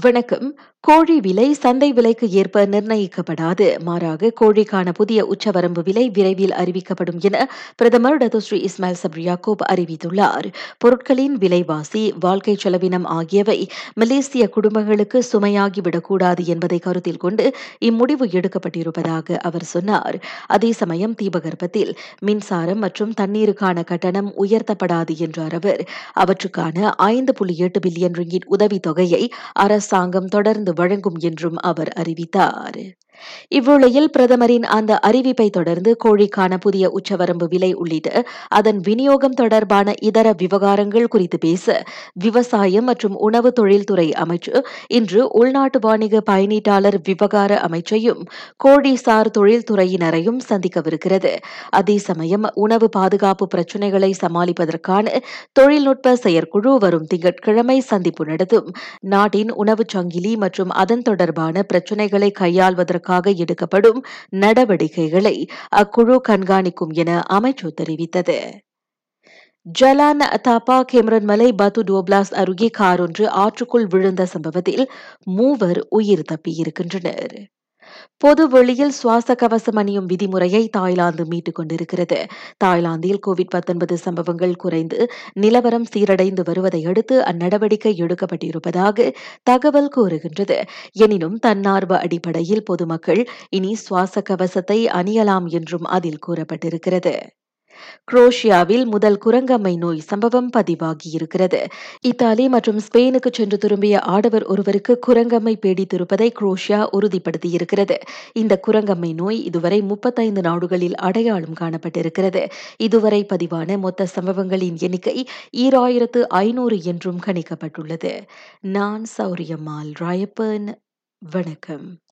வணக்கம். கோழி விலை சந்தை விலைக்கு ஏற்ப நிர்ணயிக்கப்படாது. மாறாக கோழிக்கான புதிய உச்சவரம்பு விலை விரைவில் அறிவிக்கப்படும் என பிரதமர் டத்துஸ்ரீ இஸ்மாயில் சப்ரி யாக்கூப் அறிவித்துள்ளார். பொருட்களின் விலைவாசி வாழ்க்கை செலவினம் ஆகியவை மலேசிய குடும்பங்களுக்கு சுமையாகிவிடக்கூடாது என்பதை கருத்தில் கொண்டு இம்முடிவு எடுக்கப்பட்டிருப்பதாக அவர் சொன்னார். அதே சமயம் தீபகற்பத்தில் மின்சாரம் மற்றும் தண்ணீருக்கான கட்டணம் உயர்த்தப்படாது என்றார் அவர். அவற்றுக்கான ஐந்து புள்ளி எட்டு பில்லியன் ரிங்கிட் உதவித் தொகையை அரசாங்கம் தொடர்ந்து வழங்கும் என்றும் அவர் அறிவித்தார். இவ்வுளையில் பிரதமரின் அந்த அறிவிப்பை தொடர்ந்து கோழிக்கான புதிய உச்சவரம்பு விலை உள்ளிட்டு அதன் விநியோகம் தொடர்பான இதர விவகாரங்கள் குறித்து பேச விவசாயம் மற்றும் உணவு தொழில்துறை அமைச்சு இன்று உள்நாட்டு வாணிக பயணீட்டாளர் விவகார அமைச்சையும் கோழிசார் தொழில்துறையினரையும் சந்திக்கவிருக்கிறது. அதே சமயம் உணவு பாதுகாப்பு பிரச்சினைகளை சமாளிப்பதற்கான தொழில்நுட்ப செயற்குழு வரும் திங்கட்கிழமை சந்திப்பு நடத்தும். நாட்டின் உணவுச் சங்கிலி மற்றும் அதன் தொடர்பான பிரச்சினைகளை கையாள்வதற்காக எடுக்கப்படும் நடவடிக்கைகளை அக்குழு கண்காணிக்கும் என அமைச்சு தெரிவித்தது. ஜலான் தாப்பா கேமரன் மலை பத்து டோப்லாஸ் அருகே கார் ஒன்று ஆற்றுக்குள் விழுந்த சம்பவத்தில் மூவர் உயிர் தப்பியிருக்கின்றனர். பொது வெளியில் சுவாச கவசம் அணியும் விதிமுறையை தாய்லாந்து மீட்டுக் கொண்டிருக்கிறது. தாய்லாந்தில் கோவிட் சம்பவங்கள் குறைந்து நிலவரம் சீரடைந்து வருவதை அடுத்து அந்நடவடிக்கை எடுக்கப்பட்டிருப்பதாக தகவல் கூறுகின்றது. எனினும் தன்னார்வ அடிப்படையில் பொதுமக்கள் இனி சுவாச கவசத்தை அணியலாம் என்றும் அதில் கூறப்பட்டிருக்கிறது. குரோஷியாவில் முதல் குரங்கம்மை நோய் சம்பவம் பதிவாகியிருக்கிறது. இத்தாலி மற்றும் ஸ்பெயினுக்கு சென்று திரும்பிய ஆடவர் ஒருவருக்கு குரங்கம்மை பீடித்திருப்பதை குரோஷியா உறுதிப்படுத்தியிருக்கிறது. இந்த குரங்கம்மை நோய் இதுவரை முப்பத்தைந்து நாடுகளில் அடையாளம் காணப்பட்டிருக்கிறது. இதுவரை பதிவான மொத்த சம்பவங்களின் எண்ணிக்கை ஈராயிரத்து ஐநூறு என்றும் கணிக்கப்பட்டுள்ளது. நான் சௌரியம்மாள் ராயப்பன். வணக்கம்.